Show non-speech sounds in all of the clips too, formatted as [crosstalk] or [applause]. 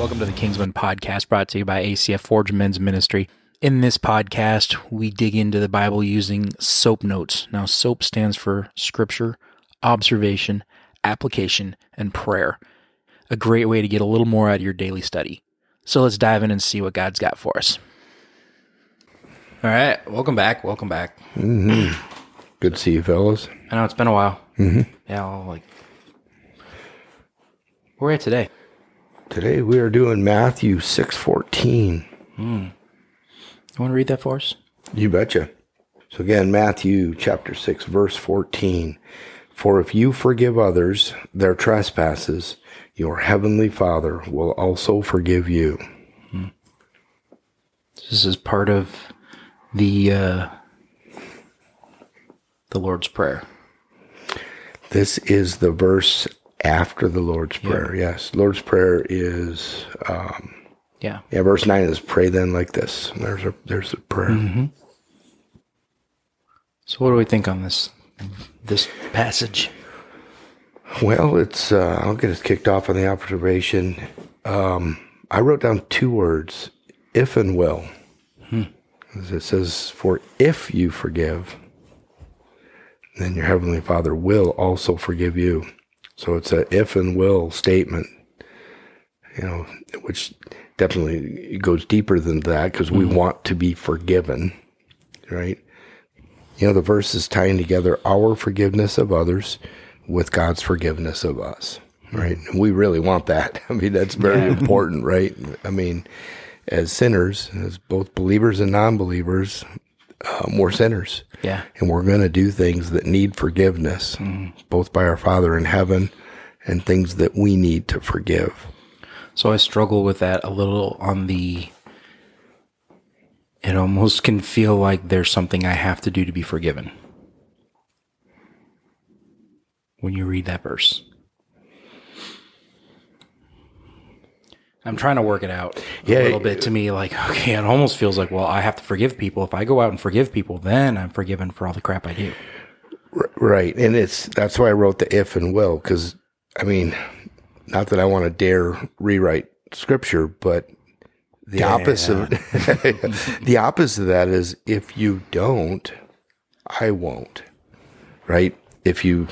welcome to the Kingsman podcast brought to you by ACF Forge Men's Ministry. In this podcast, we dig into the Bible using SOAP notes. Now, SOAP stands for Scripture, Observation, Application, and Prayer. A great way to get a little more out of your daily study. So let's dive in and see what God's got for us. All right, welcome back. Welcome back. Good to see you, fellas. I know it's been a while. Mm-hmm. Yeah, I'll like. Where are we at today? Today we are doing Matthew six fourteen. You want to read that for us? You betcha. So again, Matthew chapter six, verse fourteen. For if you forgive others their trespasses, your heavenly Father will also forgive you. This is part of the uh, the Lord's Prayer. This is the verse after the Lord's Prayer. Yes, Lord's Prayer is um, Yeah. yeah. Verse nine is pray then like this. There's a there's a prayer. So what do we think on this this passage? Well, it's uh, I'll get us kicked off on the observation. Um, I wrote down two words: if and will. As It says, "For if you forgive, then your heavenly Father will also forgive you." So it's a if and will statement. You know, which definitely goes deeper than that because we mm-hmm. want to be forgiven, right? You know, the verse is tying together our forgiveness of others with God's forgiveness of us, right? And we really want that. [laughs] I mean, that's very important, right? I mean, as sinners, as both believers and non believers, um, we're sinners. Yeah. And we're going to do things that need forgiveness, both by our Father in heaven and things that we need to forgive. So I struggle with that a little on the it almost can feel like there's something I have to do to be forgiven. When you read that verse. I'm trying to work it out a Yeah, little bit to me like okay it almost feels like well I have to forgive people if I go out and forgive people then I'm forgiven for all the crap I do. Right. And it's that's why I wrote the if and will, because I mean, not that I want to dare rewrite scripture, but the opposite [laughs] the opposite of that is if you don't, I won't. Right? If you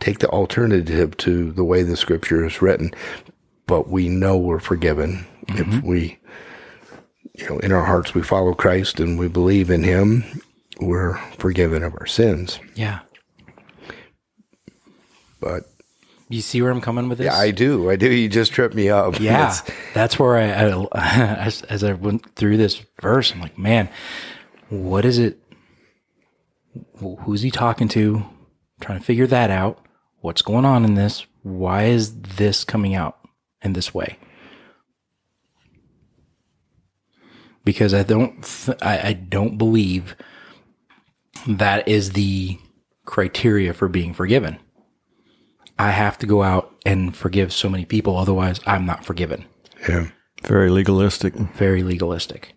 take the alternative to the way the scripture is written, but we know we're forgiven if mm-hmm. we you know, in our hearts we follow Christ and we believe in him, we're forgiven of our sins. Yeah. But You see where I'm coming with this? yeah, I do. I do. You just tripped me up. [laughs] Yeah, that's where I, I [laughs] as, as I went through this verse, I'm like, man, what is it? Who's he talking to? trying to figure that out. What's going on in this? Why is this coming out in this way? Because I don't, th- I, I don't believe that is the criteria for being forgiven. I have to go out and forgive so many people, otherwise, I'm not forgiven. yeah. Very legalistic. Very legalistic.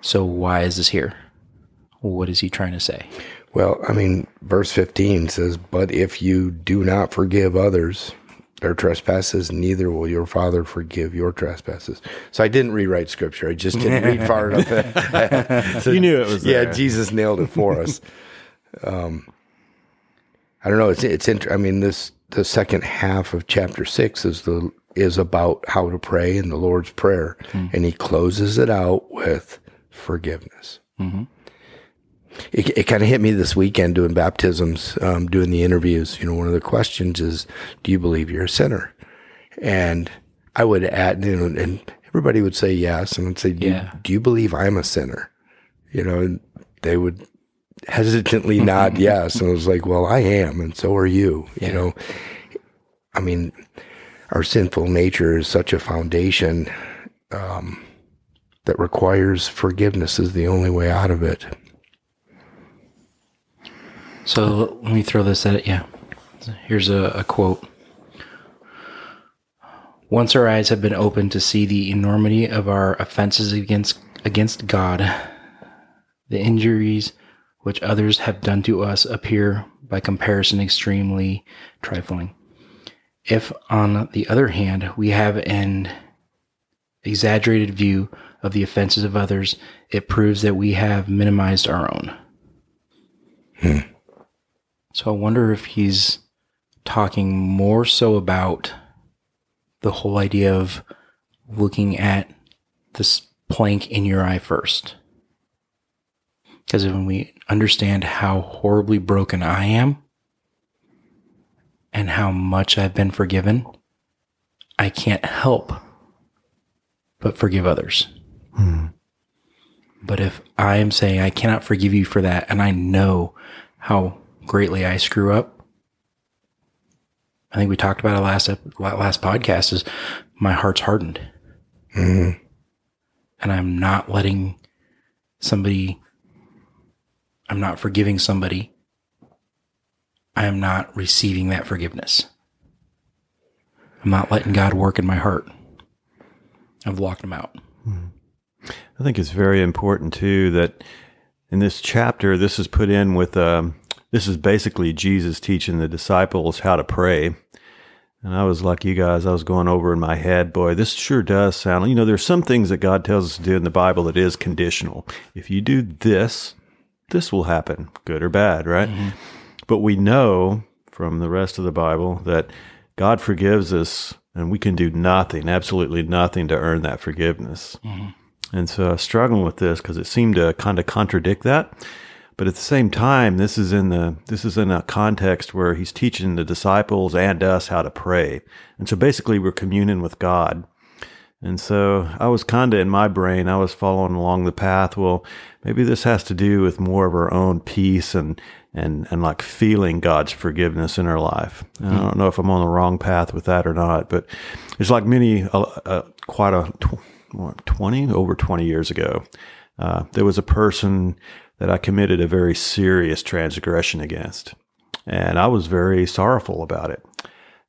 So, why is this here? What is he trying to say? Well, I mean, verse 15 says, But if you do not forgive others their trespasses, neither will your Father forgive your trespasses. So I didn't rewrite scripture. I just didn't read far [laughs] enough. [laughs] So, You knew it was there. Yeah. Jesus nailed it for us. Um, I don't know. It's, it's, int- I mean, this, the second half of chapter six is the, is about how to pray in the Lord's Prayer. And he closes it out with forgiveness it, it kind of hit me this weekend doing baptisms, um, doing the interviews. You know, one of the questions is, "Do you believe you're a sinner?" And I would add, you know, and everybody would say yes, and I'd say, "Do, Yeah. you, do you believe I'm a sinner?" You know, and they would hesitantly [laughs] nod yes, and I was like, "Well, I am, and so are you." You know, I mean, our sinful nature is such a foundation um, that requires forgiveness is the only way out of it. So, let me throw this at it. Yeah. Here's a, a quote. Once our eyes have been opened to see the enormity of our offenses against against God, the injuries which others have done to us appear by comparison extremely trifling. If, on the other hand, we have an exaggerated view of the offenses of others, it proves that we have minimized our own. Hmm. So I wonder if he's talking more so about the whole idea of looking at this plank in your eye first. Because when we understand how horribly broken I am and how much I've been forgiven, I can't help but forgive others. Hmm. But if I am saying I cannot forgive you for that, and I know how greatly I screw up, I think we talked about it last last podcast. Is my heart's hardened, and I'm not letting somebody. I'm not forgiving somebody. I am not receiving that forgiveness. I'm not letting God work in my heart. I've locked him out. I think it's very important too that in this chapter, this is put in with um, this is basically Jesus teaching the disciples how to pray. And I was like you guys, I was going over in my head, boy, this sure does sound, you know, there's some things that God tells us to do in the Bible that is conditional. If you do this, this will happen, good or bad, right? Mm-hmm. But we know from the rest of the Bible that God forgives us and we can do nothing, absolutely nothing to earn that forgiveness. Mm-hmm. And so I was struggling with this because it seemed to kind of contradict that. But at the same time, this is in the this is in a context where he's teaching the disciples and us how to pray. And so basically we're communing with God. And so I was kind of in my brain, I was following along the path. Well, maybe this has to do with more of our own peace and and and like feeling God's forgiveness in our life. And I don't know if I'm on the wrong path with that or not, but it's like many, uh, uh, quite a tw- what, 20 over 20 years ago. Uh, there was a person that I committed a very serious transgression against, and I was very sorrowful about it,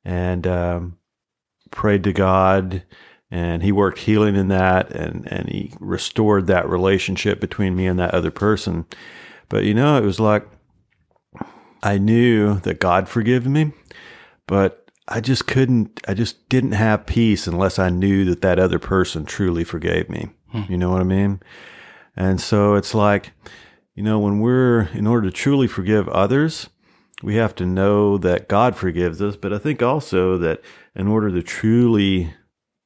and um, prayed to God and he worked healing in that and and he restored that relationship between me and that other person. But you know it was like i knew that god forgave me but i just couldn't i just didn't have peace unless i knew that that other person truly forgave me. You know what i mean? And so it's like you know when we're in order to truly forgive others we have to know that God forgives us, but I think also that in order to truly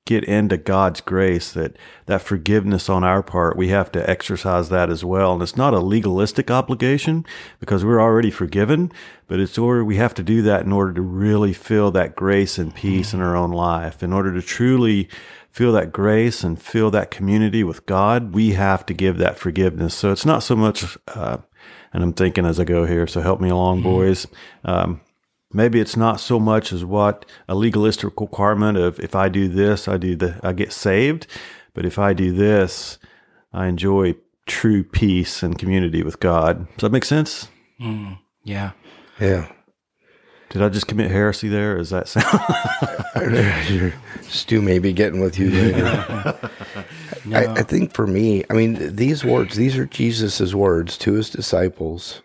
get into God's grace, that that forgiveness on our part, we have to exercise that as well. And it's not a legalistic obligation because we're already forgiven, but it's order we have to do that in order to really feel that grace and peace in our own life. In order to truly feel that grace and feel that community with God, we have to give that forgiveness. So it's not so much, uh, and I'm thinking as I go here, so help me along, boys. Um, maybe it's not so much as what a legalistic requirement of if I do this, I do the, I get saved. But if I do this, I enjoy true peace and community with God. Does that make sense? Mm, yeah. Yeah. Did I just commit heresy there? Is that sound? [laughs] Stu may be getting with you later. [laughs] I, I think for me, I mean, these words, these are Jesus's words to his disciples.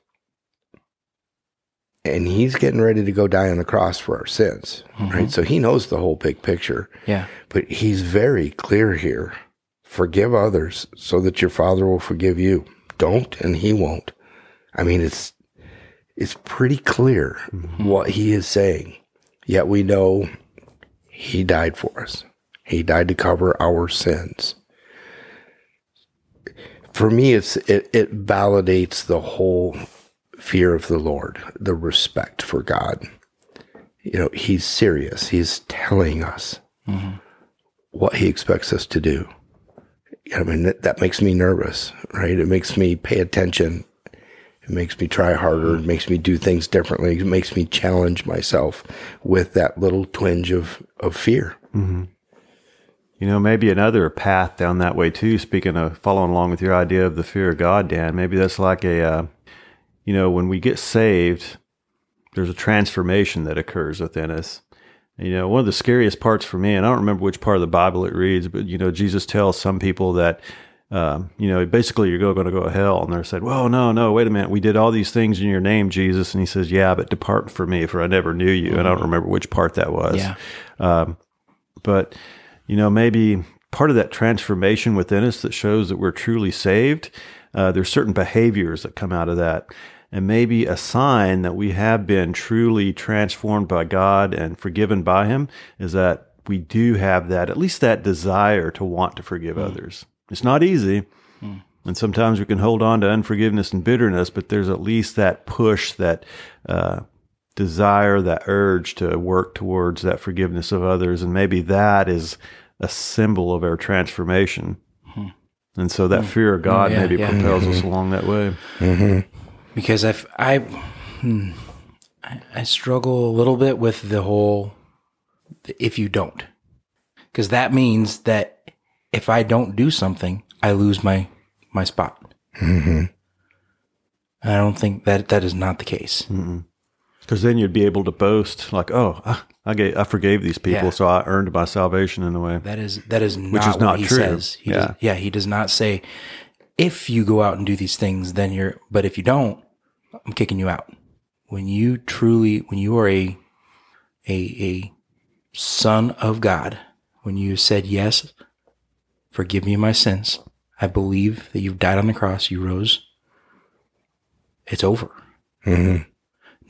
And he's getting ready to go die on the cross for our sins, right? Mm-hmm. So he knows the whole big picture. Yeah. But he's very clear here. Forgive others so that your father will forgive you. Don't and he won't. I mean, it's it's pretty clear mm-hmm. what he is saying. Yet we know he died for us. He died to cover our sins. For me, it's it, it validates the whole fear of the Lord, the respect for God. You know, he's serious. He's telling us what he expects us to do. I mean, that, that makes me nervous, right? It makes me pay attention. It makes me try harder. It makes me do things differently. It makes me challenge myself with that little twinge of, of fear. You know, maybe another path down that way too. Speaking of following along with your idea of the fear of God, Dan, maybe that's like a, uh, you know, when we get saved, there's a transformation that occurs within us. You know, one of the scariest parts for me, and I don't remember which part of the Bible it reads, but you know, Jesus tells some people that um, you know, basically you're going to go to hell. And they're said, well, no, no, wait a minute. We did all these things in your name, Jesus. And he says, yeah, but depart from me for I never knew you. And I don't remember which part that was. Yeah. Um, but, you know, maybe part of that transformation within us that shows that we're truly saved, uh, there's certain behaviors that come out of that. And maybe a sign that we have been truly transformed by God and forgiven by Him is that we do have that, at least that desire to want to forgive Hmm. others. It's not easy. And sometimes we can hold on to unforgiveness and bitterness, but there's at least that push, that uh, desire, that urge to work towards that forgiveness of others. And maybe that is a symbol of our transformation. And so that fear of God yeah, maybe yeah. propels us along that way. because I've, I, hmm, I, I struggle a little bit with the whole if you don't, because that means that if I don't do something, I lose my my spot. Mm-hmm. I don't think that that is not the case. Because then you'd be able to boast, like, oh, I, I, gave, I forgave these people, Yeah. so I earned my salvation in a way. That is that is not Which is what not he true. says. He Yeah. Does, yeah, he does not say if you go out and do these things, then you're. But if you don't, I'm kicking you out. When you truly, when you are a a a son of God, when you said yes, forgive me my sins. I believe that you've died on the cross. You rose. It's over. Mm-hmm.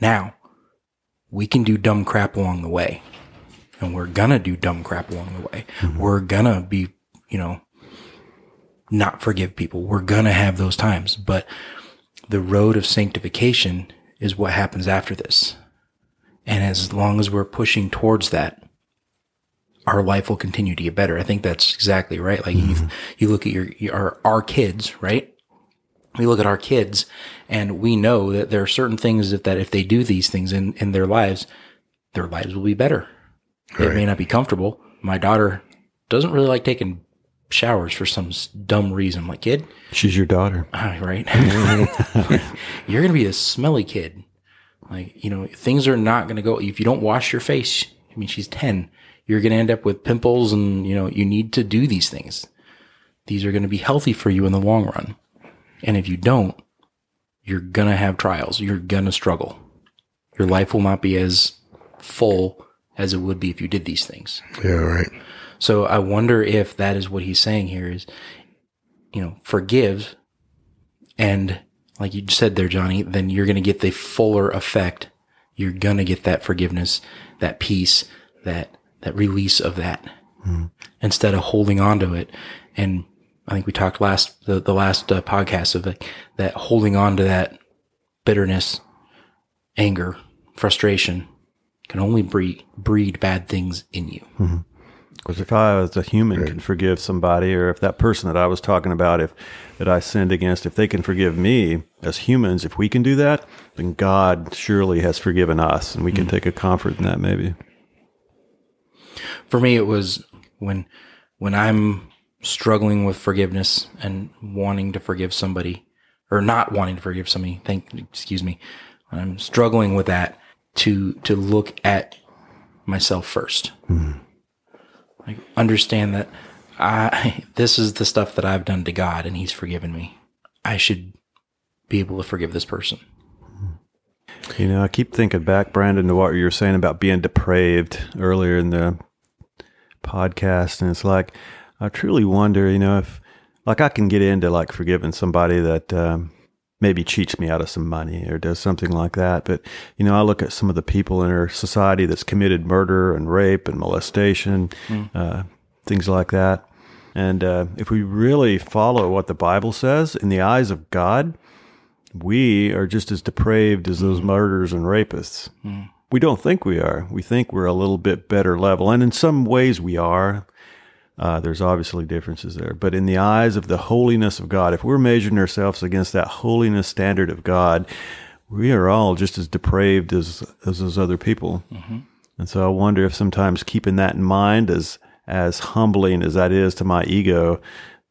Now, we can do dumb crap along the way and we're gonna do dumb crap along the way. Mm-hmm. We're gonna be, you know, not forgive people. We're gonna have those times, but the road of sanctification is what happens after this. And as long as we're pushing towards that, our life will continue to get better. I think that's exactly right. Like you, mm-hmm. you look at your, your our, our kids, right? We look at our kids and we know that there are certain things that, that if they do these things in, in their lives, their lives will be better. It may not be comfortable. My daughter doesn't really like taking showers for some dumb reason. I'm like, kid, She's your daughter. [laughs] ah, right? [laughs] You're going to be a smelly kid. Like, you know, things are not going to go, if you don't wash your face, I mean, she's 10, you're going to end up with pimples and, you know, you need to do these things. These are going to be healthy for you in the long run. And if you don't, you're going to have trials. You're going to struggle. Your life will not be as full as it would be if you did these things. Yeah, right. So I wonder if that is what he's saying here is, you know, forgive. And like you said there, Johnny, then you're going to get the fuller effect. You're going to get that forgiveness, that peace, that, that release of that hmm. instead of holding on to it. And I think we talked last, the, the last uh, podcast of like that holding on to that bitterness, anger, frustration can only breed, breed bad things in you. Because if I, as a human, can forgive somebody, or if that person that I was talking about, if that I sinned against, if they can forgive me as humans, if we can do that, then God surely has forgiven us, and we can take a comfort in that. Maybe. for me it was when when i'm struggling with forgiveness and wanting to forgive somebody or not wanting to forgive somebody thank excuse me. I'm struggling with that to to look at myself first. Hmm. Like understand that i [laughs] this is the stuff that i've done to god and he's forgiven me. I should be able to forgive this person. Hmm. You know, I keep thinking back, Brandon, to what you were saying about being depraved earlier in the podcast. And it's like, I truly wonder, you know, if, like, I can get into like forgiving somebody that um, maybe cheats me out of some money or does something like that. But, you know, I look at some of the people in our society that's committed murder and rape and molestation, uh, things like that. And uh, if we really follow what the Bible says, in the eyes of God, we are just as depraved as those murderers and rapists. We don't think we are. We think we're a little bit better level. And in some ways we are. Uh, there's obviously differences there. But in the eyes of the holiness of God, if we're measuring ourselves against that holiness standard of God, we are all just as depraved as, as those other people. And so I wonder if sometimes keeping that in mind, as, as humbling as that is to my ego,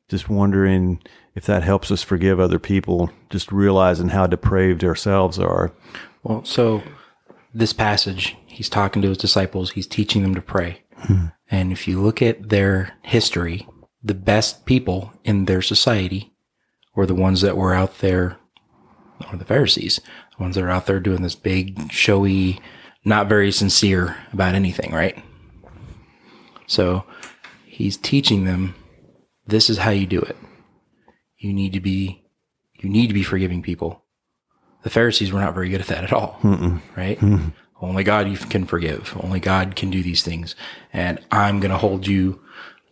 just wondering if that helps us forgive other people, just realizing how depraved ourselves are. Well, so this passage, he's talking to his disciples, he's teaching them to pray. And if you look at their history, the best people in their society were the ones that were out there, or the Pharisees, the ones that are out there doing this big, showy, not very sincere about anything, right? So he's teaching them this is how you do it. You need to be, you need to be forgiving people. The Pharisees were not very good at that at all, right? Only God you can forgive. Only God can do these things. And I'm going to hold you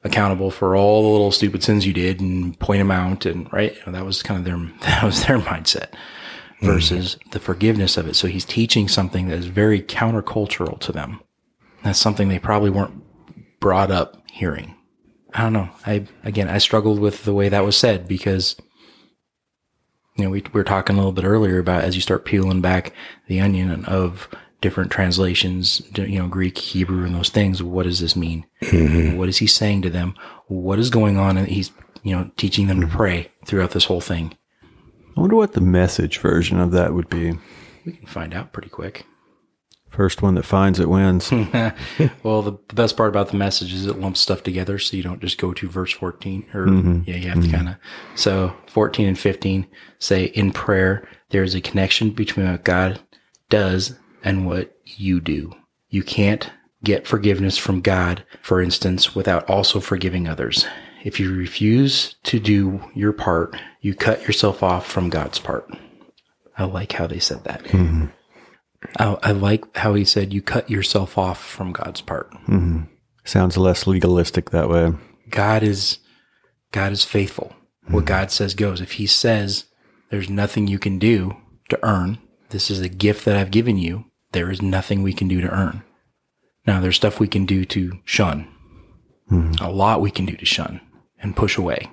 accountable for all the little stupid sins you did and point them out. And right. You know, that was kind of their, [laughs] that was their mindset mm-hmm. versus the forgiveness of it. So he's teaching something that is very countercultural to them. That's something they probably weren't brought up hearing. I don't know. I, again, I struggled with the way that was said because you know, we, we were talking a little bit earlier about as you start peeling back the onion of different translations, you know, Greek, Hebrew, and those things. What does this mean? Mm-hmm. What is he saying to them? What is going on? And he's, you know, teaching them to mm-hmm. pray throughout this whole thing. I wonder what the message version of that would be. We can find out pretty quick. First one that finds it wins. [laughs] well, the, the best part about the message is it lumps stuff together, so you don't just go to verse 14 or mm-hmm. yeah, you have to kind of. So 14 and 15 say in prayer, there is a connection between what God does and what you do. You can't get forgiveness from God, for instance, without also forgiving others. If you refuse to do your part, you cut yourself off from God's part. I like how they said that. Mm-hmm. I, I like how he said you cut yourself off from God's part. Mm-hmm. Sounds less legalistic that way. God is God is faithful. What mm-hmm. God says goes. If he says there's nothing you can do to earn, this is a gift that I've given you, there is nothing we can do to earn. Now there's stuff we can do to shun. Hmm. A lot we can do to shun and push away.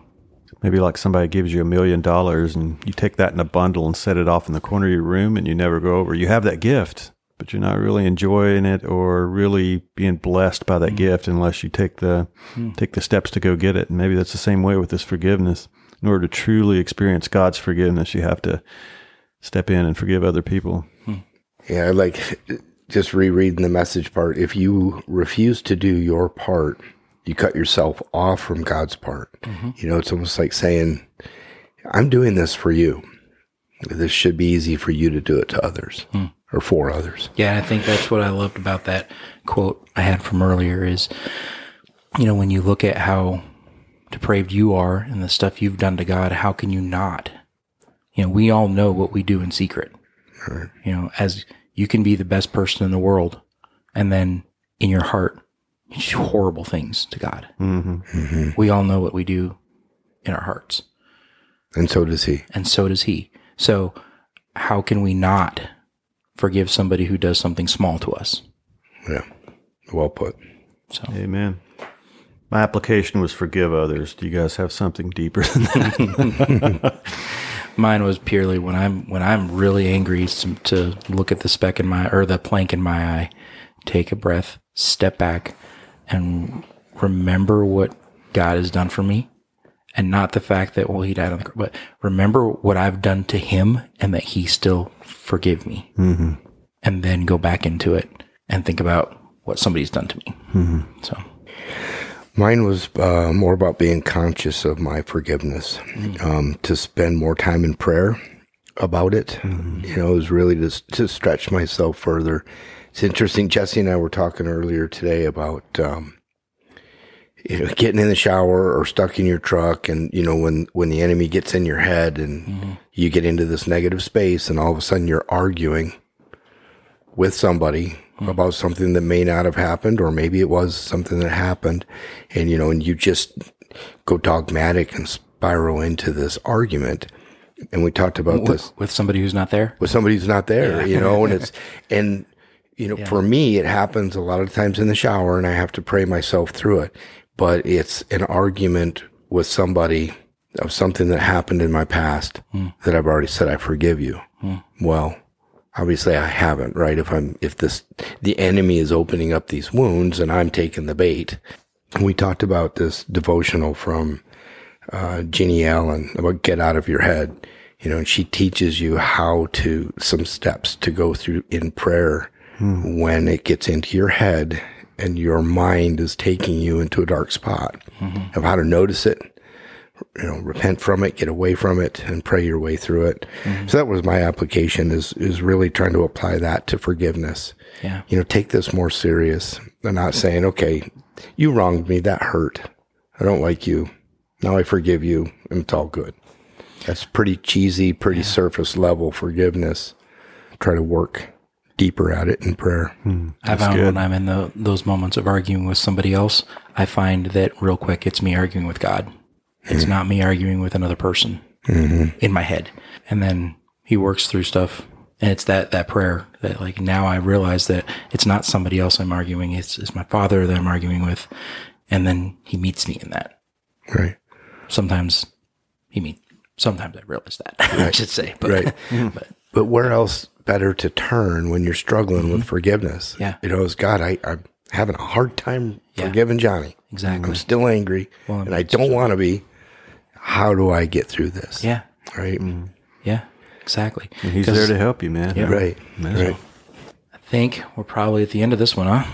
Maybe like somebody gives you a million dollars and you take that in a bundle and set it off in the corner of your room and you never go over. You have that gift, but you're not really enjoying it or really being blessed by that hmm. gift unless you take the hmm. take the steps to go get it. And maybe that's the same way with this forgiveness. In order to truly experience God's forgiveness, you have to step in and forgive other people. Yeah, I like just rereading the message part. If you refuse to do your part, you cut yourself off from God's part. Mm-hmm. You know, it's almost like saying, I'm doing this for you. This should be easy for you to do it to others hmm. or for others. Yeah, I think that's what I loved about that quote I had from earlier is, you know, when you look at how depraved you are and the stuff you've done to God, how can you not? You know, we all know what we do in secret. You know, as you can be the best person in the world, and then in your heart, you do horrible things to God. Mm-hmm. Mm-hmm. We all know what we do in our hearts, And so does he. and so does He. So, how can we not forgive somebody who does something small to us? Yeah. Well put. So, Amen. My application was forgive others. Do you guys have something deeper than that? [laughs] Mine was purely when I'm when I'm really angry to, to look at the speck in my or the plank in my eye, take a breath, step back, and remember what God has done for me, and not the fact that well he died on the cross, but remember what I've done to him and that he still forgave me, mm-hmm. and then go back into it and think about what somebody's done to me. So Mine was uh, more about being conscious of my forgiveness, um, to spend more time in prayer about it. You know, it was really to, to stretch myself further. It's interesting. Jesse and I were talking earlier today about, um, you know, getting in the shower or stuck in your truck. And, you know, when, when the enemy gets in your head and you get into this negative space and all of a sudden you're arguing with somebody Mm-hmm. about something that may not have happened, or maybe it was something that happened, and you know, and you just go dogmatic and spiral into this argument. And we talked about this with, with somebody who's not there, with somebody who's not there, you know, and it's, [laughs] and, you know, for me, it happens a lot of times in the shower and I have to pray myself through it, but it's an argument with somebody of something that happened in my past hmm. that I've already said, I forgive you. Hmm. Well, obviously I haven't, right? If I'm, if this, the enemy is opening up these wounds and I'm taking the bait. We talked about this devotional from, uh, Jennie Allen about get out of your head, you know, and she teaches you how to, some steps to go through in prayer when it gets into your head and your mind is taking you into a dark spot of how to notice it, you know, repent from it, get away from it, and pray your way through it. Mm-hmm. So that was my application is is really trying to apply that to forgiveness. Yeah. You know, take this more serious. They're not saying, okay, you wronged me, that hurt. I don't like you. Now I forgive you, and it's all good. That's pretty cheesy, pretty surface level forgiveness. Try to work deeper at it in prayer. Hmm. I found when I'm in the, those moments of arguing with somebody else, I find that real quick it's me arguing with God. It's not me arguing with another person in my head. And then he works through stuff. And it's that, that prayer that like now I realize that it's not somebody else I'm arguing. It's, it's my father that I'm arguing with. And then he meets me in that. Right. Sometimes he meet, sometimes I realize that [laughs] I should say, but, Right. [laughs] but But where else better to turn when you're struggling with forgiveness? Mm-hmm. Yeah. You know, God, I, I'm having a hard time Yeah. forgiving Johnny. Exactly. I'm still angry Well, and I don't want to be. How do I get through this? yeah, Right. yeah, exactly. And he's 'Cause- there to help you, man. Right. That's Right. I think we're probably at the end of this one, huh?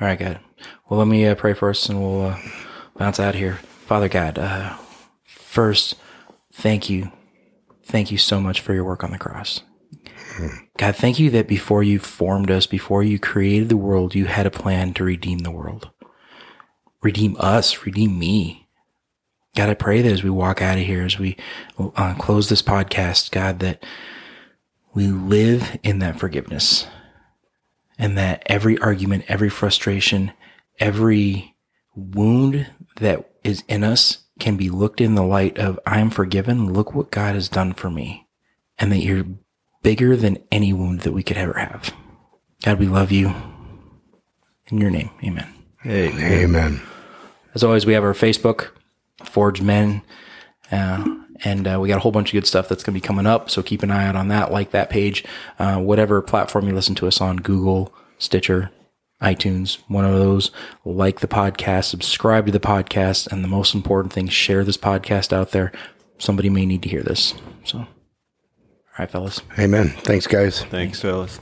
All right, God. Well, let me uh, pray first and we'll uh, bounce out here. Father God, uh, first, thank you. Thank you so much for your work on the cross. God, thank you that before you formed us, before you created the world, you had a plan to redeem the world. Redeem us, redeem me. God, I pray that as we walk out of here, as we uh, close this podcast, God, that we live in that forgiveness and that every argument, every frustration, every wound that is in us can be looked in the light of I am forgiven. Look what God has done for me. And that you're bigger than any wound that we could ever have. God, we love you. In your name, amen. Hey, Amen. As always, we have our Facebook, Forge Men, uh, and uh, we got a whole bunch of good stuff that's going to be coming up. So keep an eye out on that. Like that page, uh, whatever platform you listen to us on, Google, Stitcher, iTunes, one of those. Like the podcast, subscribe to the podcast, and the most important thing, share this podcast out there. Somebody may need to hear this. So, all right, fellas. Amen. Thanks, guys. thanks, fellas.